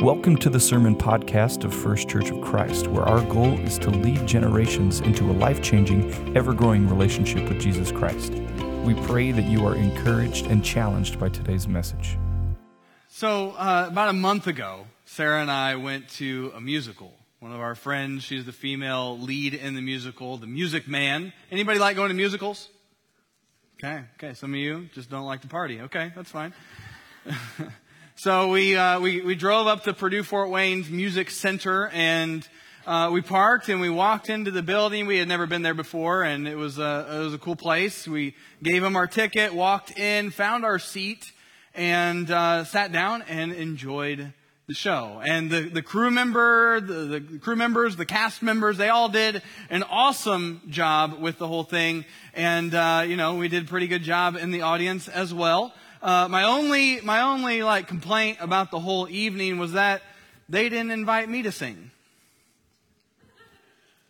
Welcome to the Sermon Podcast of First Church of Christ, where our goal is to lead generations into a life changing, ever growing relationship with Jesus Christ. We pray that you are encouraged and challenged by today's message. So, uh, about a month ago, Sarah and I went to a musical. One of our friends, she's the female lead in the musical, The Music Man. Anybody like going to musicals? Okay, okay. Some of you just don't like to party. Okay, that's fine. So we, uh, we, we drove up to Purdue Fort Wayne's Music Center and uh, we parked and we walked into the building. We had never been there before and it was, a, it was a cool place. We gave them our ticket, walked in, found our seat, and uh, sat down and enjoyed the show. And the, the crew member, the, the crew members, the cast members, they all did an awesome job with the whole thing. And, uh, you know, we did a pretty good job in the audience as well. Uh, my only, my only like complaint about the whole evening was that they didn't invite me to sing.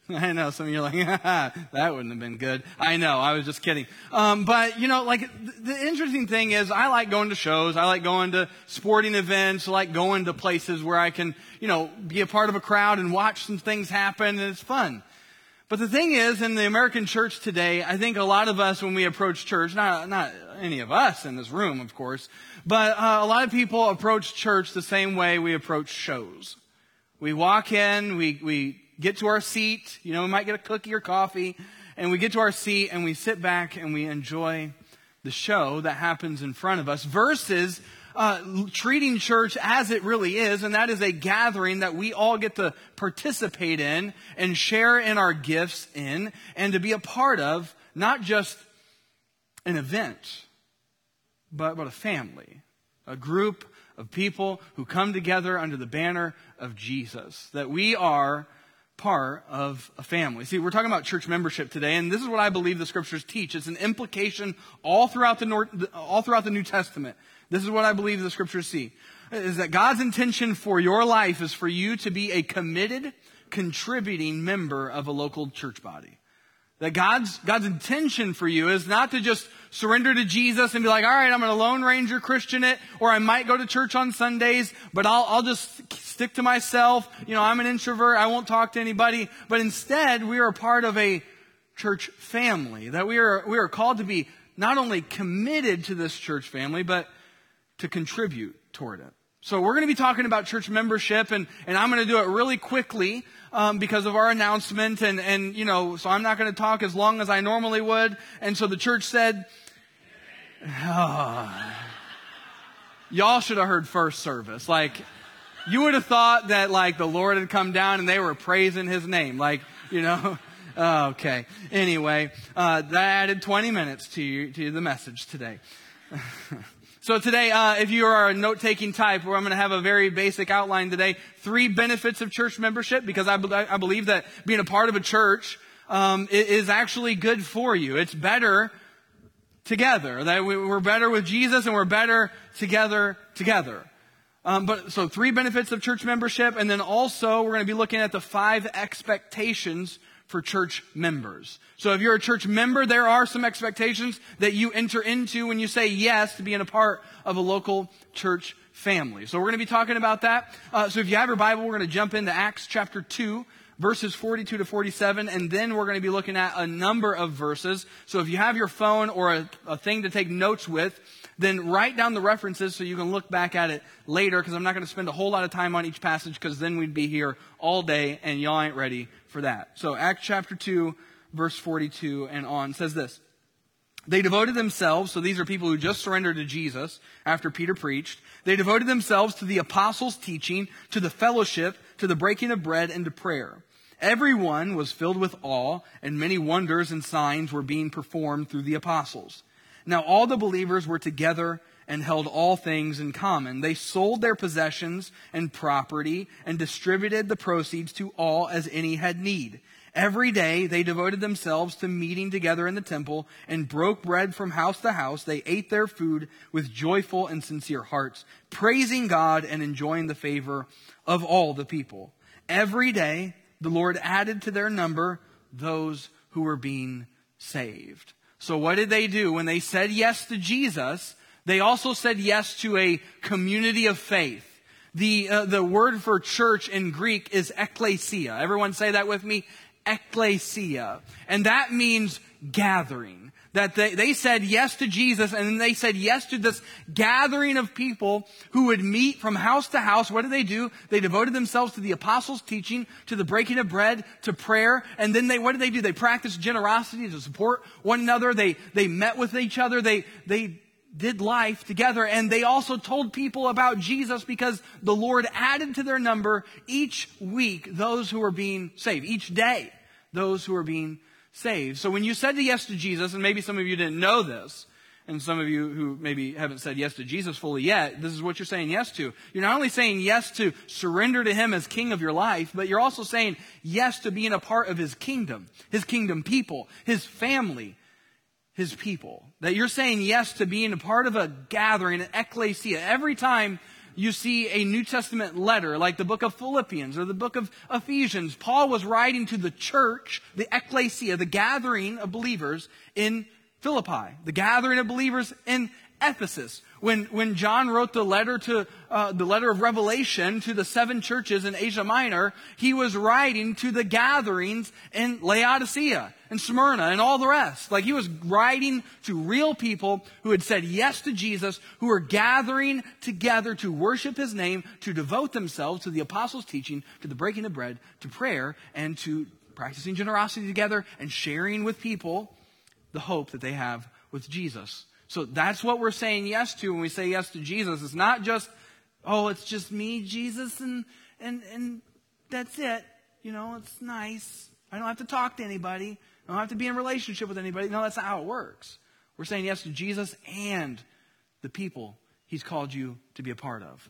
I know some of you are like, that wouldn't have been good. I know, I was just kidding. Um, but you know, like the interesting thing is, I like going to shows. I like going to sporting events. I like going to places where I can, you know, be a part of a crowd and watch some things happen, and it's fun. But the thing is, in the American church today, I think a lot of us, when we approach church, not, not any of us in this room, of course, but uh, a lot of people approach church the same way we approach shows. We walk in, we, we get to our seat, you know, we might get a cookie or coffee, and we get to our seat and we sit back and we enjoy the show that happens in front of us versus uh, treating church as it really is, and that is a gathering that we all get to participate in and share in our gifts in and to be a part of, not just an event, but, but a family, a group of people who come together under the banner of Jesus. That we are part of a family. See, we're talking about church membership today, and this is what I believe the scriptures teach. It's an implication all throughout the, all throughout the New Testament. This is what I believe the scriptures see. Is that God's intention for your life is for you to be a committed, contributing member of a local church body. That God's, God's intention for you is not to just surrender to Jesus and be like, all right, I'm going to Lone Ranger Christian it, or I might go to church on Sundays, but I'll, I'll just stick to myself. You know, I'm an introvert. I won't talk to anybody. But instead, we are part of a church family. That we are, we are called to be not only committed to this church family, but to contribute toward it. So we're going to be talking about church membership, and, and I'm going to do it really quickly um, because of our announcement, and, and you know, so I'm not going to talk as long as I normally would. And so the church said, oh, y'all should have heard first service. Like, you would have thought that like the Lord had come down and they were praising His name, like you know. okay. Anyway, uh, that added 20 minutes to you, to the message today. So today, uh, if you are a note-taking type, where I'm going to have a very basic outline today, three benefits of church membership, because I, be- I believe that being a part of a church um, is actually good for you. It's better together. That we're better with Jesus and we're better together together. Um, but so three benefits of church membership, and then also we're going to be looking at the five expectations for church members. So if you're a church member, there are some expectations that you enter into when you say yes to being a part of a local church family. So we're going to be talking about that. Uh, so if you have your Bible, we're going to jump into Acts chapter 2 verses 42 to 47, and then we're going to be looking at a number of verses. So if you have your phone or a, a, thing to take notes with, then write down the references so you can look back at it later, because I'm not going to spend a whole lot of time on each passage, because then we'd be here all day, and y'all ain't ready for that. So Acts chapter 2, verse 42 and on says this. They devoted themselves, so these are people who just surrendered to Jesus after Peter preached. They devoted themselves to the apostles' teaching, to the fellowship, to the breaking of bread, and to prayer. Everyone was filled with awe, and many wonders and signs were being performed through the apostles. Now all the believers were together and held all things in common. They sold their possessions and property and distributed the proceeds to all as any had need. Every day they devoted themselves to meeting together in the temple and broke bread from house to house. They ate their food with joyful and sincere hearts, praising God and enjoying the favor of all the people. Every day the Lord added to their number those who were being saved. So what did they do? When they said yes to Jesus, they also said yes to a community of faith. The, uh, the word for church in Greek is ekklesia. Everyone say that with me? Ekklesia. And that means gathering. That they, they said yes to Jesus and then they said yes to this gathering of people who would meet from house to house. What did they do? They devoted themselves to the apostles' teaching, to the breaking of bread, to prayer. And then they, what did they do? They practiced generosity to support one another. They, they met with each other. They, they did life together and they also told people about Jesus because the Lord added to their number each week those who were being saved, each day those who were being saved. So when you said yes to Jesus, and maybe some of you didn't know this, and some of you who maybe haven't said yes to Jesus fully yet, this is what you're saying yes to. You're not only saying yes to surrender to Him as King of your life, but you're also saying yes to being a part of His kingdom, His kingdom people, His family, his people. That you're saying yes to being a part of a gathering, an ecclesia. Every time you see a New Testament letter, like the book of Philippians or the book of Ephesians, Paul was writing to the church, the ecclesia, the gathering of believers in Philippi, the gathering of believers in Ephesus. When, when John wrote the letter to, uh, the letter of Revelation to the seven churches in Asia Minor, he was writing to the gatherings in Laodicea and Smyrna and all the rest. Like he was writing to real people who had said yes to Jesus, who were gathering together to worship his name, to devote themselves to the apostles' teaching, to the breaking of bread, to prayer, and to practicing generosity together and sharing with people the hope that they have with Jesus. So that's what we're saying yes to when we say yes to Jesus. It's not just, oh, it's just me, Jesus, and, and, and that's it. You know, it's nice. I don't have to talk to anybody. I don't have to be in relationship with anybody. No, that's not how it works. We're saying yes to Jesus and the people he's called you to be a part of.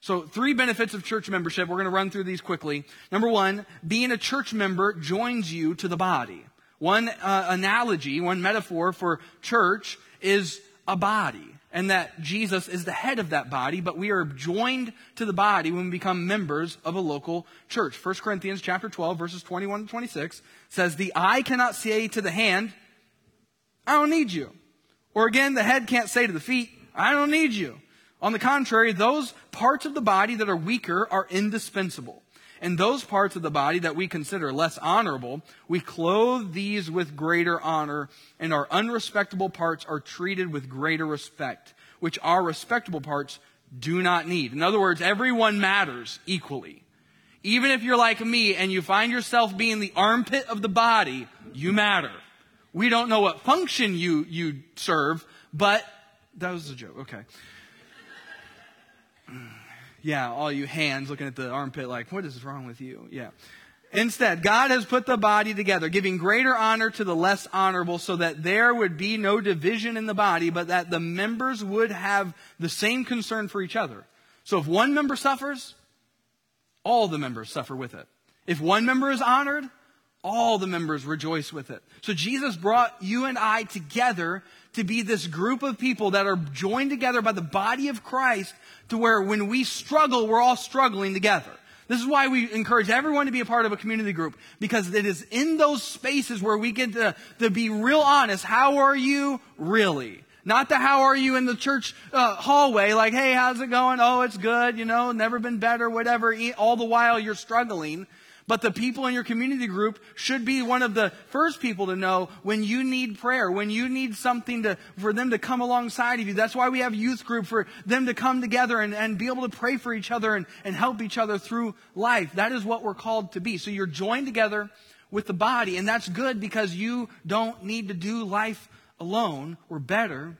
So, three benefits of church membership. We're going to run through these quickly. Number one, being a church member joins you to the body. One uh, analogy, one metaphor for church is a body and that Jesus is the head of that body, but we are joined to the body when we become members of a local church. 1 Corinthians chapter 12 verses 21 to 26 says, the eye cannot say to the hand, I don't need you. Or again, the head can't say to the feet, I don't need you. On the contrary, those parts of the body that are weaker are indispensable. And those parts of the body that we consider less honorable, we clothe these with greater honor, and our unrespectable parts are treated with greater respect, which our respectable parts do not need. In other words, everyone matters equally. Even if you're like me and you find yourself being the armpit of the body, you matter. We don't know what function you, you serve, but that was a joke. Okay yeah, all you hands looking at the armpit like, what is wrong with you? Yeah. Instead, God has put the body together, giving greater honor to the less honorable so that there would be no division in the body, but that the members would have the same concern for each other. So if one member suffers, all the members suffer with it. If one member is honored, all the members rejoice with it. So Jesus brought you and I together to be this group of people that are joined together by the body of Christ to where when we struggle, we're all struggling together. This is why we encourage everyone to be a part of a community group because it is in those spaces where we get to, to be real honest. How are you really? Not the how are you in the church uh, hallway, like, hey, how's it going? Oh, it's good, you know, never been better, whatever. All the while you're struggling. But the people in your community group should be one of the first people to know when you need prayer, when you need something to, for them to come alongside of you. That's why we have youth group for them to come together and, and be able to pray for each other and, and help each other through life. That is what we're called to be. So you're joined together with the body, and that's good because you don't need to do life alone. We're better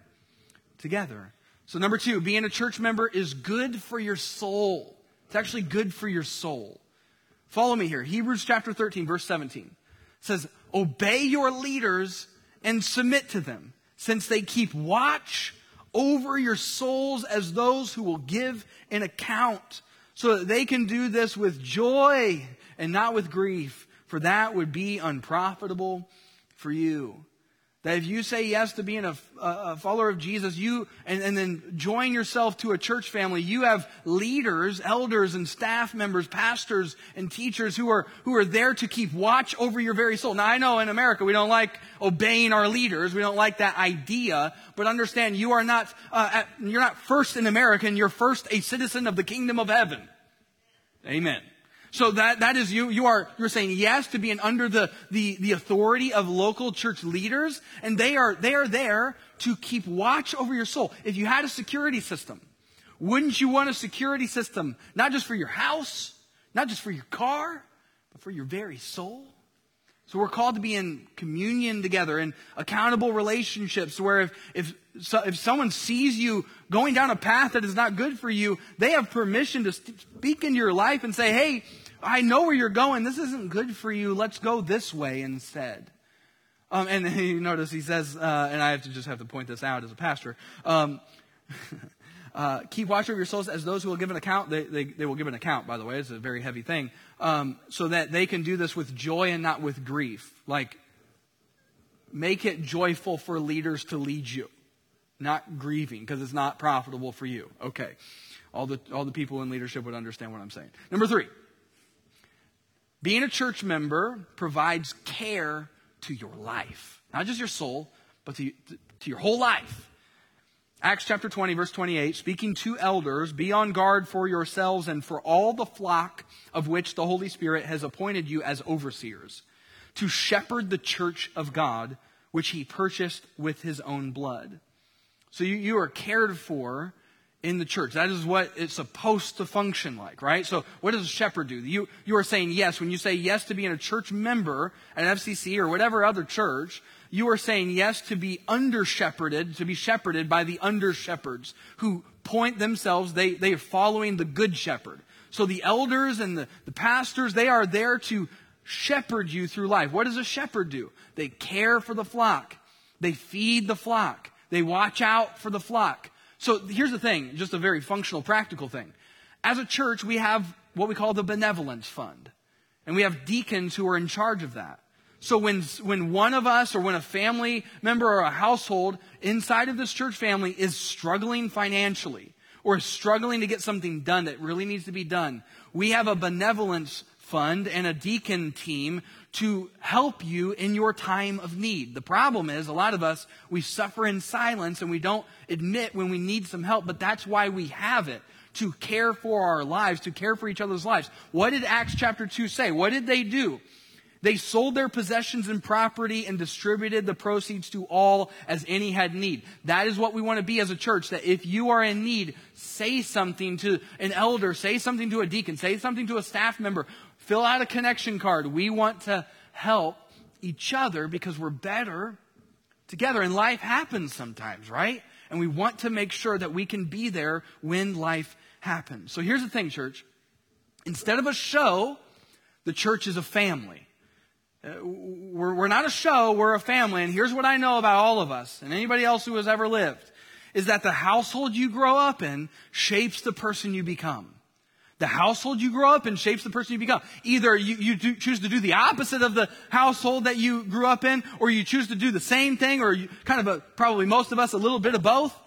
together. So number two, being a church member is good for your soul. It's actually good for your soul. Follow me here. Hebrews chapter 13, verse 17 says, Obey your leaders and submit to them, since they keep watch over your souls as those who will give an account, so that they can do this with joy and not with grief, for that would be unprofitable for you. That if you say yes to being a, a follower of Jesus, you, and, and then join yourself to a church family, you have leaders, elders and staff members, pastors and teachers who are, who are there to keep watch over your very soul. Now I know in America we don't like obeying our leaders. We don't like that idea, but understand you are not, uh, at, you're not first an American, you're first a citizen of the kingdom of heaven. Amen. So that, that is you, you are, you're saying yes to being under the, the, the authority of local church leaders, and they are, they are there to keep watch over your soul. If you had a security system, wouldn't you want a security system, not just for your house, not just for your car, but for your very soul? So we're called to be in communion together in accountable relationships where if, if, so if someone sees you going down a path that is not good for you, they have permission to speak into your life and say, hey, I know where you're going. This isn't good for you. Let's go this way instead. Um, and you notice he says, uh, and I have to just have to point this out as a pastor. Um, uh, keep watch over your souls as those who will give an account. They, they, they, will give an account, by the way. It's a very heavy thing. Um, so that they can do this with joy and not with grief. Like, make it joyful for leaders to lead you, not grieving because it's not profitable for you. Okay. All the, all the people in leadership would understand what I'm saying. Number three, being a church member provides care to your life, not just your soul, but to, to your whole life. Acts chapter 20, verse 28, speaking to elders, be on guard for yourselves and for all the flock of which the Holy Spirit has appointed you as overseers, to shepherd the church of God, which he purchased with his own blood. So you, you are cared for in the church. That is what it's supposed to function like, right? So what does a shepherd do? You, you are saying yes. When you say yes to being a church member at an FCC or whatever other church, you are saying yes to be under shepherded, to be shepherded by the under shepherds who point themselves, they, they are following the good shepherd. So the elders and the, the pastors, they are there to shepherd you through life. What does a shepherd do? They care for the flock. They feed the flock. They watch out for the flock. So here's the thing, just a very functional, practical thing. As a church, we have what we call the benevolence fund. And we have deacons who are in charge of that. So when, when one of us or when a family member or a household inside of this church family is struggling financially or is struggling to get something done that really needs to be done, we have a benevolence fund and a deacon team to help you in your time of need. The problem is a lot of us, we suffer in silence and we don't admit when we need some help, but that's why we have it to care for our lives, to care for each other's lives. What did Acts chapter 2 say? What did they do? They sold their possessions and property and distributed the proceeds to all as any had need. That is what we want to be as a church, that if you are in need, say something to an elder, say something to a deacon, say something to a staff member, fill out a connection card. We want to help each other because we're better together. And life happens sometimes, right? And we want to make sure that we can be there when life happens. So here's the thing, church. Instead of a show, the church is a family. Uh, we're, we're not a show, we're a family. And here's what I know about all of us and anybody else who has ever lived is that the household you grow up in shapes the person you become. The household you grow up in shapes the person you become. Either you, you do, choose to do the opposite of the household that you grew up in, or you choose to do the same thing, or you, kind of a, probably most of us a little bit of both.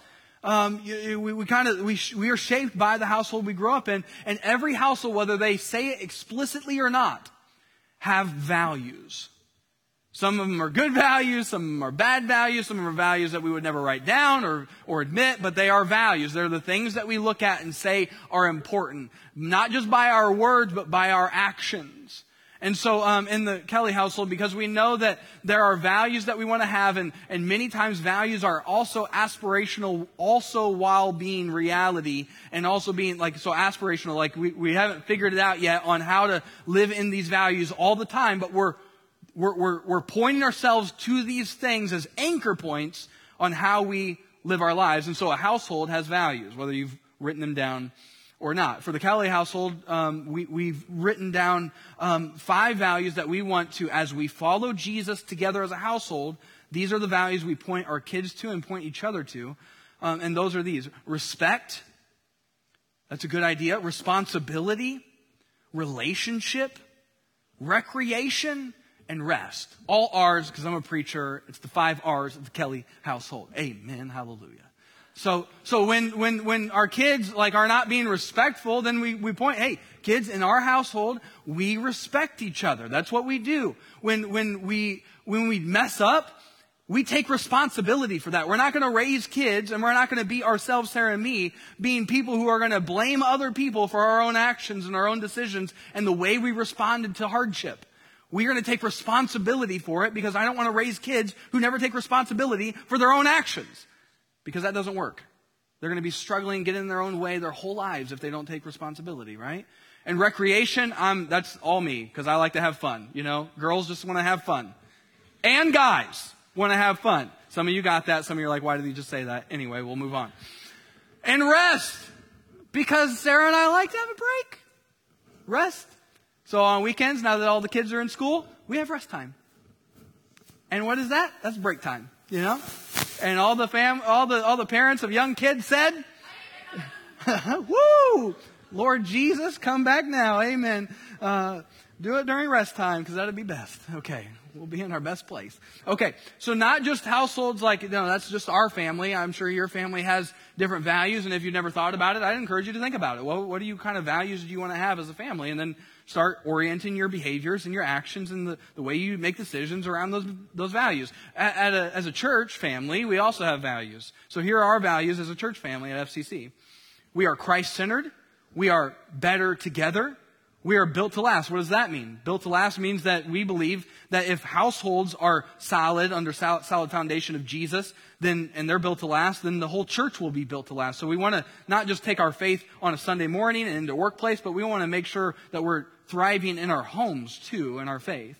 Um, we, we kind of we, we are shaped by the household we grew up in, and every household, whether they say it explicitly or not, have values. Some of them are good values, some of them are bad values, some of them are values that we would never write down or, or admit, but they are values. They're the things that we look at and say are important, not just by our words, but by our actions. And so, um, in the Kelly household, because we know that there are values that we want to have, and, and many times values are also aspirational, also while being reality, and also being like, so aspirational, like we, we haven't figured it out yet on how to live in these values all the time, but we're, we're, we're, we're pointing ourselves to these things as anchor points on how we live our lives. And so a household has values, whether you've written them down or not. For the Callaway household, um, we, have written down um, five values that we want to, as we follow Jesus together as a household, these are the values we point our kids to and point each other to. Um, and those are these respect, that's a good idea, responsibility, relationship, recreation, and rest. All R's, because I'm a preacher. It's the five R's of the Kelly household. Amen. Hallelujah. So, so when, when, when our kids like are not being respectful, then we, we point, hey, kids in our household, we respect each other. That's what we do. When, when we, when we mess up, we take responsibility for that. We're not going to raise kids and we're not going to be ourselves, Sarah and me, being people who are going to blame other people for our own actions and our own decisions and the way we responded to hardship. We're going to take responsibility for it because I don't want to raise kids who never take responsibility for their own actions because that doesn't work. They're going to be struggling, getting in their own way their whole lives if they don't take responsibility, right? And recreation, I'm, that's all me because I like to have fun. You know, girls just want to have fun. And guys want to have fun. Some of you got that. Some of you are like, why did he just say that? Anyway, we'll move on. And rest. Because Sarah and I like to have a break. Rest. So on weekends, now that all the kids are in school, we have rest time. And what is that? That's break time, you know? And all the fam, all the, all the parents of young kids said, woo! Lord Jesus, come back now. Amen. Uh, do it during rest time because that'd be best. Okay. We'll be in our best place. Okay. So not just households like, no, that's just our family. I'm sure your family has different values. And if you've never thought about it, I'd encourage you to think about it. Well, what do you kind of values do you want to have as a family? And then start orienting your behaviors and your actions and the, the way you make decisions around those, those values. At, at a, as a church family, we also have values. So here are our values as a church family at FCC. We are Christ centered. We are better together. We are built to last. What does that mean? Built to last means that we believe that if households are solid under solid, solid foundation of Jesus, then, and they're built to last, then the whole church will be built to last. So we want to not just take our faith on a Sunday morning and into workplace, but we want to make sure that we're thriving in our homes too, in our faith.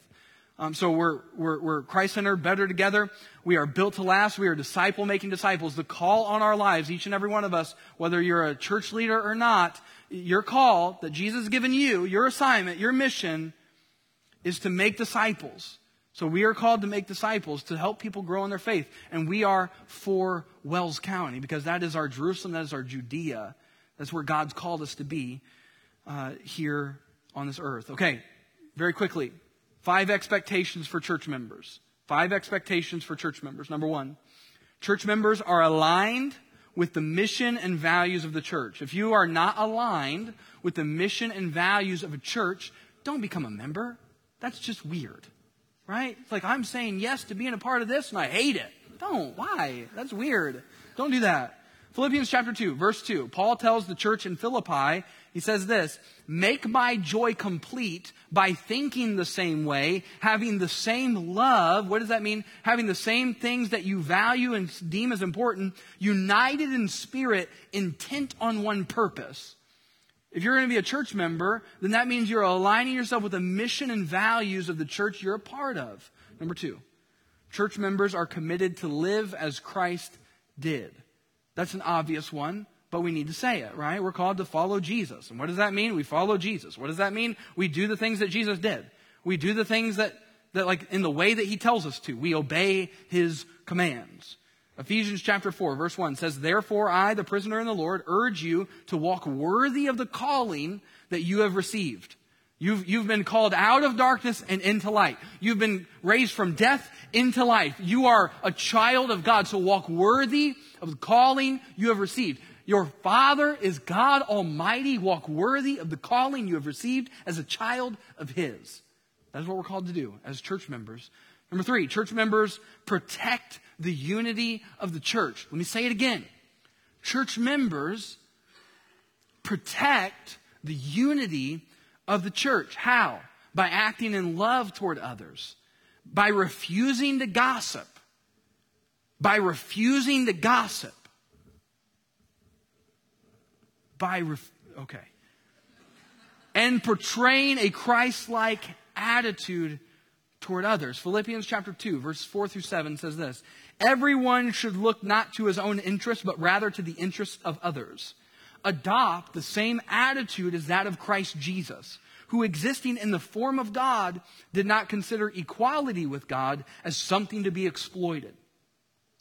Um, so we're, we're, we're Christ-centered, better together. We are built to last. We are disciple-making disciples. The call on our lives, each and every one of us, whether you're a church leader or not, your call that Jesus has given you, your assignment, your mission, is to make disciples. So we are called to make disciples, to help people grow in their faith. And we are for Wells County because that is our Jerusalem, that is our Judea. That's where God's called us to be uh, here on this earth. Okay, very quickly. Five expectations for church members. Five expectations for church members. Number one, church members are aligned with the mission and values of the church. If you are not aligned with the mission and values of a church, don't become a member. That's just weird, right? It's like I'm saying yes to being a part of this and I hate it. Don't. Why? That's weird. Don't do that. Philippians chapter 2, verse 2. Paul tells the church in Philippi, he says this, make my joy complete by thinking the same way, having the same love. What does that mean? Having the same things that you value and deem as important, united in spirit, intent on one purpose. If you're going to be a church member, then that means you're aligning yourself with the mission and values of the church you're a part of. Number two, church members are committed to live as Christ did. That's an obvious one, but we need to say it, right? We're called to follow Jesus. And what does that mean? We follow Jesus. What does that mean? We do the things that Jesus did. We do the things that, that like in the way that he tells us to. We obey his commands. Ephesians chapter 4 verse 1 says, Therefore I, the prisoner in the Lord, urge you to walk worthy of the calling that you have received. You've, you've been called out of darkness and into light. You've been raised from death into life. You are a child of God. So walk worthy of the calling you have received. Your Father is God Almighty. Walk worthy of the calling you have received as a child of His. That's what we're called to do as church members. Number three, church members protect the unity of the church. Let me say it again. Church members protect the unity of the church. How? By acting in love toward others, by refusing to gossip, by refusing to gossip, by, ref- okay, and portraying a Christ like attitude toward others. Philippians chapter 2, verses 4 through 7 says this Everyone should look not to his own interest, but rather to the interests of others adopt the same attitude as that of Christ Jesus, who existing in the form of God did not consider equality with God as something to be exploited.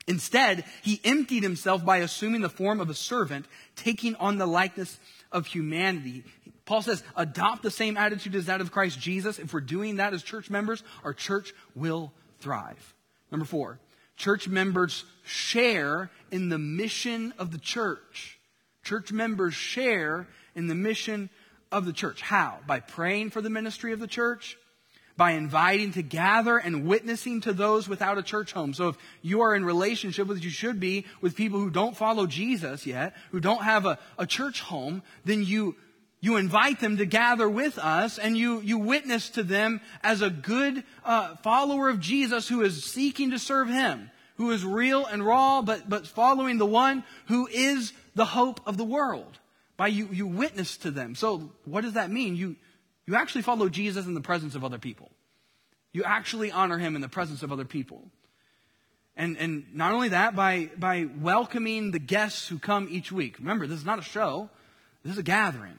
Instead, he emptied himself by assuming the form of a servant, taking on the likeness of humanity. Paul says, adopt the same attitude as that of Christ Jesus. If we're doing that as church members, our church will thrive. Number four, church members share in the mission of the church. Church members share in the mission of the church. How? By praying for the ministry of the church, by inviting to gather and witnessing to those without a church home. So if you are in relationship with, you should be, with people who don't follow Jesus yet, who don't have a, a church home, then you, you invite them to gather with us and you, you witness to them as a good uh, follower of Jesus who is seeking to serve Him, who is real and raw, but, but following the one who is the hope of the world. By you, you witness to them. So what does that mean? You, you actually follow Jesus in the presence of other people. You actually honor him in the presence of other people. And, and not only that, by, by welcoming the guests who come each week. Remember, this is not a show, this is a gathering.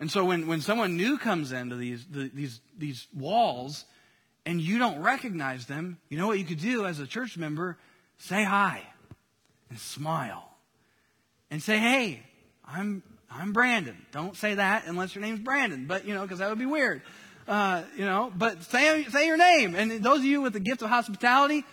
And so when, when someone new comes into these, the, these, these walls and you don't recognize them, you know what you could do as a church member? Say hi and smile and say, hey, I'm, I'm Brandon. Don't say that unless your name's Brandon, but you know, because that would be weird. Uh, you know, but say, say your name. And those of you with the gift of hospitality,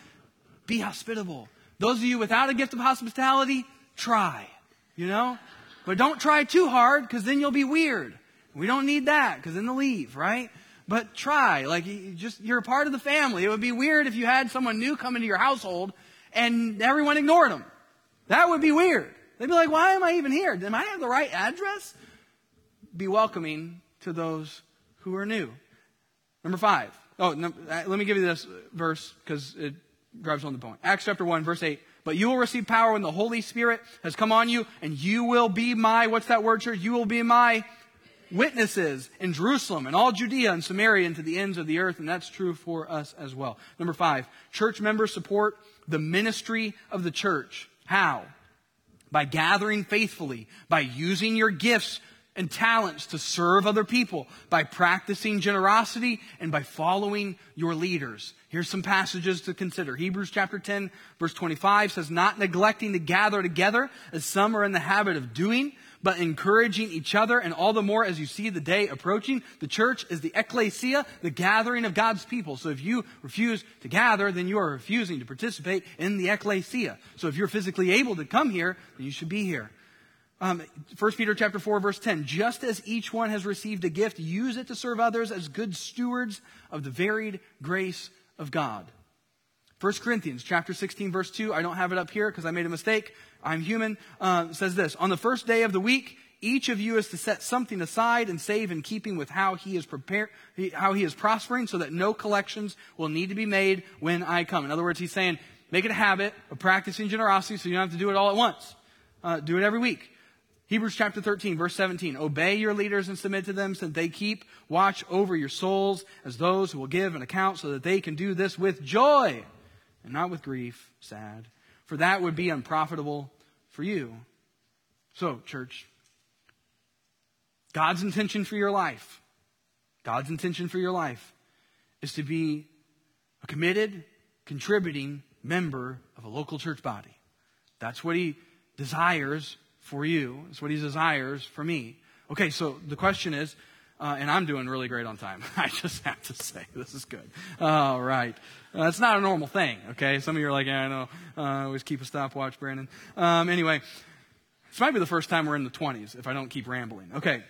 be hospitable. Those of you without a gift of hospitality, try. You know? But don't try too hard because then you'll be weird. We don't need that because then they'll leave, right? But try. Like, you just, you're a part of the family. It would be weird if you had someone new come into your household and everyone ignored them. That would be weird. They'd be like, why am I even here? Am I have the right address? Be welcoming to those who are new. Number five. Oh, no, uh, let me give you this verse because it drives on the point. Acts chapter 1, verse 8. But you will receive power when the Holy Spirit has come on you, and you will be my, what's that word, church? You will be my witnesses in Jerusalem and all Judea and Samaria and to the ends of the earth, and that's true for us as well. Number five, church members support the ministry of the church. How? By gathering faithfully, by using your gifts and talents to serve other people, by practicing generosity, and by following your leaders. Here's some passages to consider. Hebrews chapter 10, verse 25 says, Not neglecting to gather together, as some are in the habit of doing, but encouraging each other, and all the more as you see the day approaching. The church is the ecclesia, the gathering of God's people. So if you refuse to gather, then you are refusing to participate in the ecclesia. So if you're physically able to come here, then you should be here. Um, 1 Peter chapter 4 verse 10, just as each one has received a gift, use it to serve others as good stewards of the varied grace of God. 1 Corinthians chapter 16 verse 2, I don't have it up here because I made a mistake. I'm human, uh, says this, on the first day of the week, each of you is to set something aside and save in keeping with how he is prepared, how he is prospering so that no collections will need to be made when I come. In other words, he's saying, make it a habit of practicing generosity so you don't have to do it all at once. Uh, do it every week. Hebrews chapter 13, verse 17. Obey your leaders and submit to them that they keep watch over your souls as those who will give an account so that they can do this with joy and not with grief, sad, for that would be unprofitable for you. So, church, God's intention for your life, God's intention for your life is to be a committed, contributing member of a local church body. That's what He desires for you. It's what He desires for me. Okay, so the question is, uh, and I'm doing really great on time. I just have to say, this is good. All right. Uh, that's not a normal thing, okay? Some of you are like, yeah, I know. Uh, always keep a stopwatch, Brandon. Um, anyway, this might be the first time we're in the 20s if I don't keep rambling. Okay.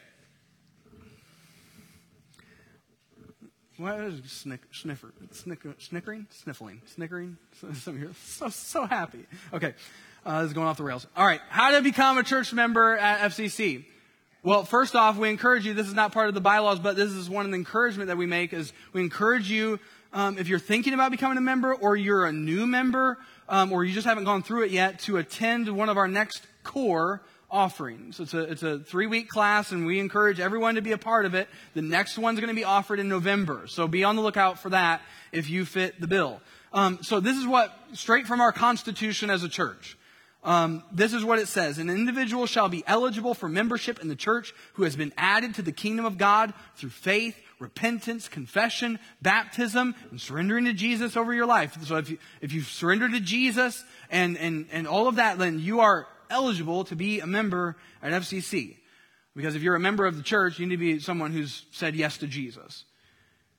What is snick, sniffer, snicker, snickering, sniffling, snickering? Some of you are so, so happy. Okay, uh, this is going off the rails. All right, how to become a church member at FCC? Well, first off, we encourage you, this is not part of the bylaws, but this is one of the encouragement that we make is we encourage you, um, if you're thinking about becoming a member or you're a new member, um, or you just haven't gone through it yet, to attend one of our next core offerings. It's a, it's a three week class and we encourage everyone to be a part of it. The next one's going to be offered in November. So be on the lookout for that if you fit the bill. Um, so this is what, straight from our constitution as a church. Um, this is what it says. An individual shall be eligible for membership in the church who has been added to the kingdom of God through faith, repentance, confession, baptism, and surrendering to Jesus over your life. So if you, if you surrender to Jesus and, and, and all of that, then you are eligible to be a member at FCC. Because if you're a member of the church, you need to be someone who's said yes to Jesus.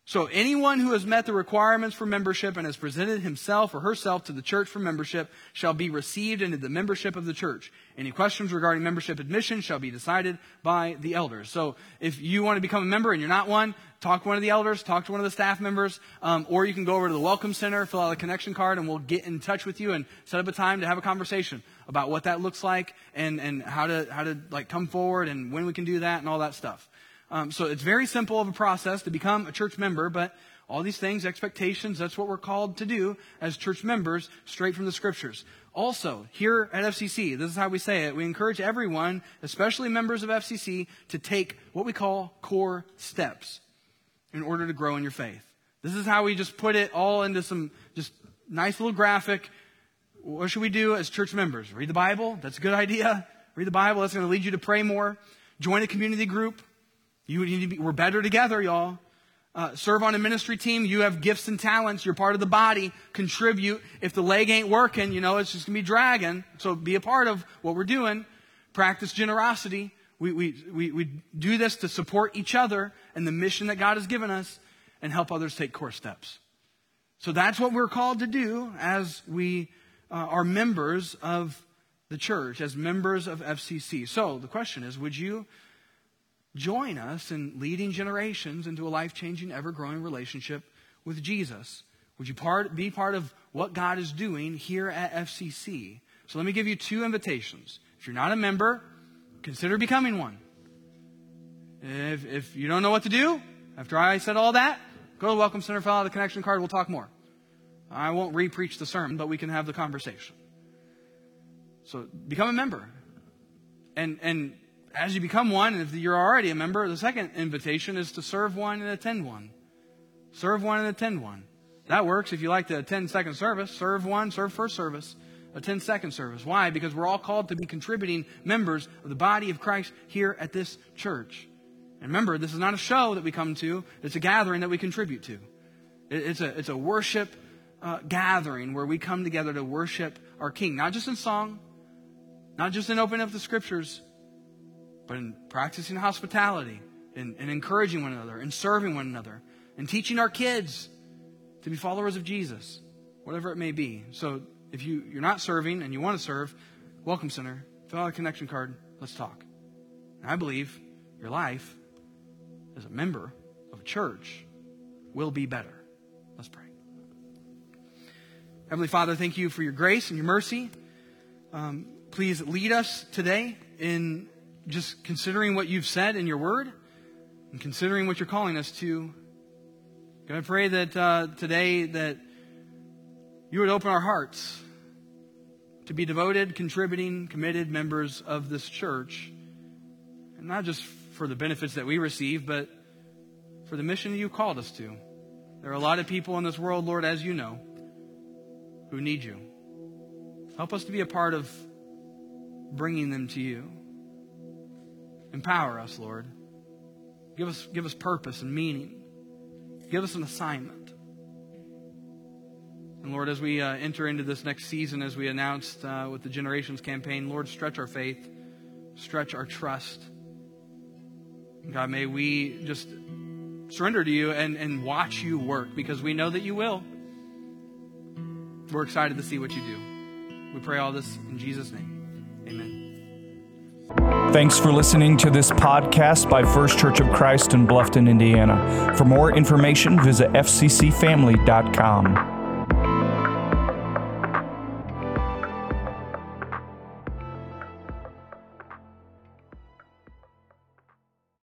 So anyone who has met the requirements for membership and has presented himself or herself to the church for membership shall be received into the membership of the church. Any questions regarding membership admission shall be decided by the elders. So if you want to become a member and you're not one, talk to one of the elders, talk to one of the staff members, um, or you can go over to the welcome center, fill out a connection card, and we'll get in touch with you and set up a time to have a conversation about what that looks like and, and how to how to like come forward and when we can do that and all that stuff. Um, so it's very simple of a process to become a church member, but all these things, expectations, that's what we're called to do as church members, straight from the scriptures. Also, here at FCC, this is how we say it. We encourage everyone, especially members of FCC, to take what we call core steps in order to grow in your faith. This is how we just put it all into some just nice little graphic. What should we do as church members? Read the Bible. That's a good idea. Read the Bible. That's going to lead you to pray more. Join a community group. You need to be, we're better together, y'all. Uh, serve on a ministry team. You have gifts and talents. You're part of the body. Contribute. If the leg ain't working, you know, it's just going to be dragging. So be a part of what we're doing. Practice generosity. We, we, we, we do this to support each other and the mission that God has given us and help others take core steps. So that's what we're called to do as we uh, are members of the church, as members of FCC. So the question is, would you join us in leading generations into a life changing, ever growing relationship with Jesus? Would you part, be part of what God is doing here at FCC? So let me give you two invitations. If you're not a member, consider becoming one. If, if you don't know what to do, after I said all that, go to the Welcome Center, fill out the connection card, we'll talk more. I won't re preach the sermon, but we can have the conversation. So become a member. And, and as you become one, and if you're already a member, the second invitation is to serve one and attend one. Serve one and attend one. That works if you like to attend second service. Serve one, serve first service, attend second service. Why? Because we're all called to be contributing members of the body of Christ here at this church. And remember, this is not a show that we come to, it's a gathering that we contribute to. It's a, it's a worship uh, gathering where we come together to worship our King, not just in song, not just in opening up the scriptures, but in practicing hospitality and, and encouraging one another and serving one another and teaching our kids to be followers of Jesus, whatever it may be. So if you, you're not serving and you want to serve, Welcome Center, fill out a connection card, let's talk. And I believe your life as a member of a church will be better. Let's pray. Heavenly Father, thank you for your grace and your mercy. Um, please lead us today in just considering what you've said in your word and considering what you're calling us to. God, I pray that uh, today that you would open our hearts to be devoted, contributing, committed members of this church, and not just for the benefits that we receive, but for the mission that you called us to. There are a lot of people in this world, Lord, as you know, who need you. Help us to be a part of bringing them to you. Empower us, Lord. Give us, give us purpose and meaning. Give us an assignment. And Lord, as we uh, enter into this next season, as we announced uh, with the Generations campaign, Lord, stretch our faith, stretch our trust. God, may we just surrender to you and, and watch you work because we know that you will. We're excited to see what you do. We pray all this in Jesus' name. Amen. Thanks for listening to this podcast by First Church of Christ in Bluffton, Indiana. For more information, visit fccfamily.com.